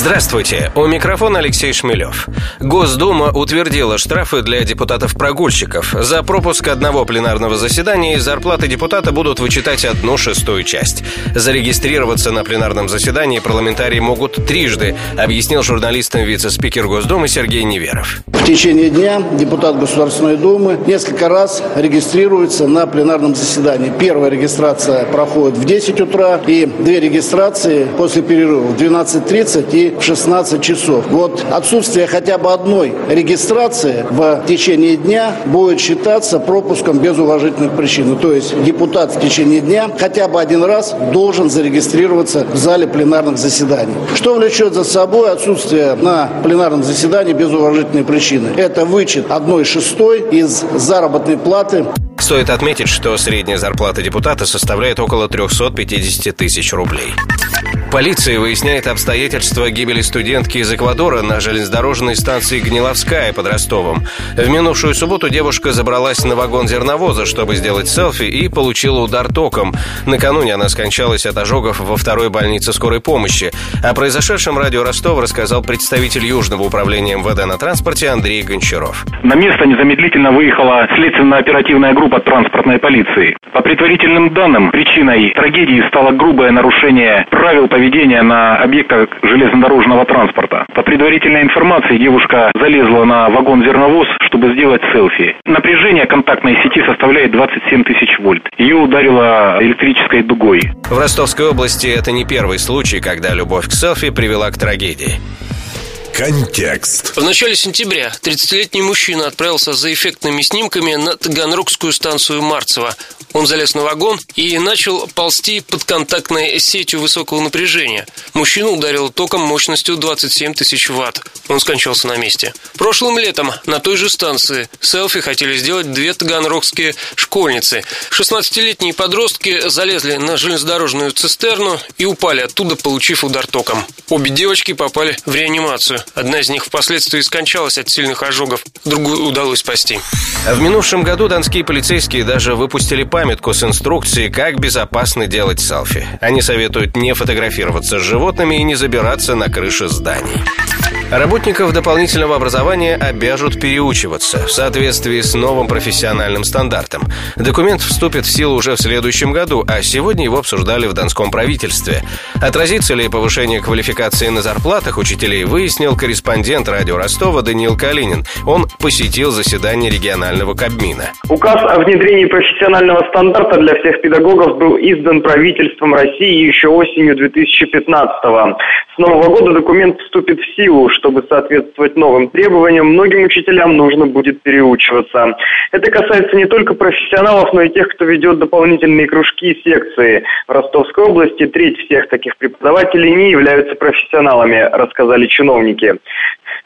Здравствуйте, у микрофона Алексей Шмелев. Госдума утвердила штрафы для депутатов-прогульщиков. За пропуск одного пленарного заседания из зарплаты депутата будут вычитать одну шестую часть. Зарегистрироваться на пленарном заседании парламентарии могут трижды, объяснил журналистам вице-спикер Госдумы Сергей Неверов. В течение дня депутат Государственной Думы несколько раз регистрируется на пленарном заседании. Первая регистрация проходит в 10 утра и две регистрации после перерыва в 12.30 и в 16 часов. Вот отсутствие хотя бы одной регистрации в течение дня будет считаться пропуском без уважительных причин. То есть депутат в течение дня хотя бы один раз должен зарегистрироваться в зале пленарных заседаний. Что влечет за собой отсутствие на пленарном заседании без уважительной причины? Это вычет одной шестой из заработной платы Стоит отметить, что средняя зарплата депутата составляет около 350 тысяч рублей. Полиция выясняет обстоятельства гибели студентки из Эквадора на железнодорожной станции Гниловская под Ростовом. В минувшую субботу девушка забралась на вагон зерновоза, чтобы сделать селфи, и получила удар током. Накануне она скончалась от ожогов во второй больнице скорой помощи. О произошедшем радио Ростов рассказал представитель Южного управления МВД на транспорте Андрей Гончаров. На место незамедлительно выехала следственно-оперативная группа транспортной полиции. По предварительным данным, причиной трагедии стало грубое нарушение правил поведения поведения на объектах железнодорожного транспорта. По предварительной информации, девушка залезла на вагон-зерновоз, чтобы сделать селфи. Напряжение контактной сети составляет 27 тысяч вольт. Ее ударило электрической дугой. В Ростовской области это не первый случай, когда любовь к селфи привела к трагедии. Контекст. В начале сентября 30-летний мужчина отправился за эффектными снимками на Таганрогскую станцию Марцево. Он залез на вагон и начал ползти под контактной сетью высокого напряжения. Мужчину ударило током мощностью 27 тысяч ватт. Он скончался на месте. Прошлым летом на той же станции селфи хотели сделать две таганрогские школьницы. 16-летние подростки залезли на железнодорожную цистерну и упали оттуда, получив удар током. Обе девочки попали в реанимацию. Одна из них впоследствии скончалась от сильных ожогов, другую удалось спасти. В минувшем году донские полицейские даже выпустили памятку с инструкцией, как безопасно делать селфи. Они советуют не фотографироваться с животными и не забираться на крыши зданий. Работников дополнительного образования обяжут переучиваться в соответствии с новым профессиональным стандартом. Документ вступит в силу уже в следующем году, а сегодня его обсуждали в Донском правительстве. Отразится ли повышение квалификации на зарплатах учителей, выяснил корреспондент радио Ростова Даниил Калинин. Он посетил заседание регионального Кабмина. Указ о внедрении профессионального стандарта для всех педагогов был издан правительством России еще осенью 2015 -го. Нового года документ вступит в силу, чтобы соответствовать новым требованиям, многим учителям нужно будет переучиваться. Это касается не только профессионалов, но и тех, кто ведет дополнительные кружки и секции. В Ростовской области треть всех таких преподавателей не являются профессионалами, рассказали чиновники.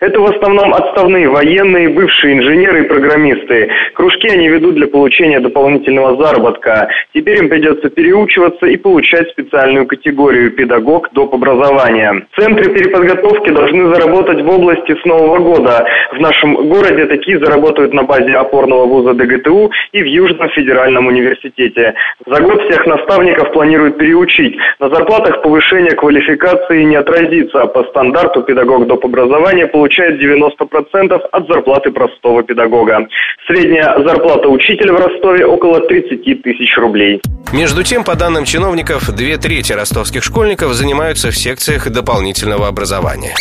Это в основном отставные военные, бывшие инженеры и программисты. Кружки они ведут для получения дополнительного заработка. Теперь им придется переучиваться и получать специальную категорию педагог доп. образования. Центры переподготовки должны заработать в области с нового года. В нашем городе такие заработают на базе опорного вуза ДГТУ и в Южном федеральном университете. За год всех наставников планируют переучить. На зарплатах повышение квалификации не отразится. а По стандарту педагог доп. образования получает получает 90% от зарплаты простого педагога. Средняя зарплата учителя в Ростове около 30 тысяч рублей. Между тем, по данным чиновников, две трети ростовских школьников занимаются в секциях дополнительного образования.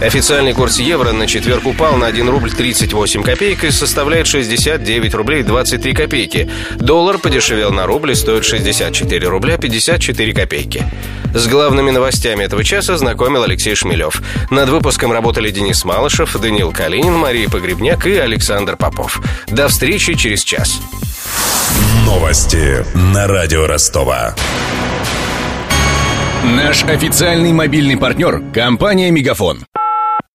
Официальный курс евро на четверг упал на 1 рубль 38 копеек и составляет 69 рублей 23 копейки. Доллар подешевел на рубль и стоит 64 рубля 54 копейки. С главными новостями этого часа знакомил Алексей Шмелев. Над выпуском работали Денис Малышев, Даниил Калинин, Мария Погребняк и Александр Попов. До встречи через час. Новости на радио Ростова. Наш официальный мобильный партнер – компания «Мегафон».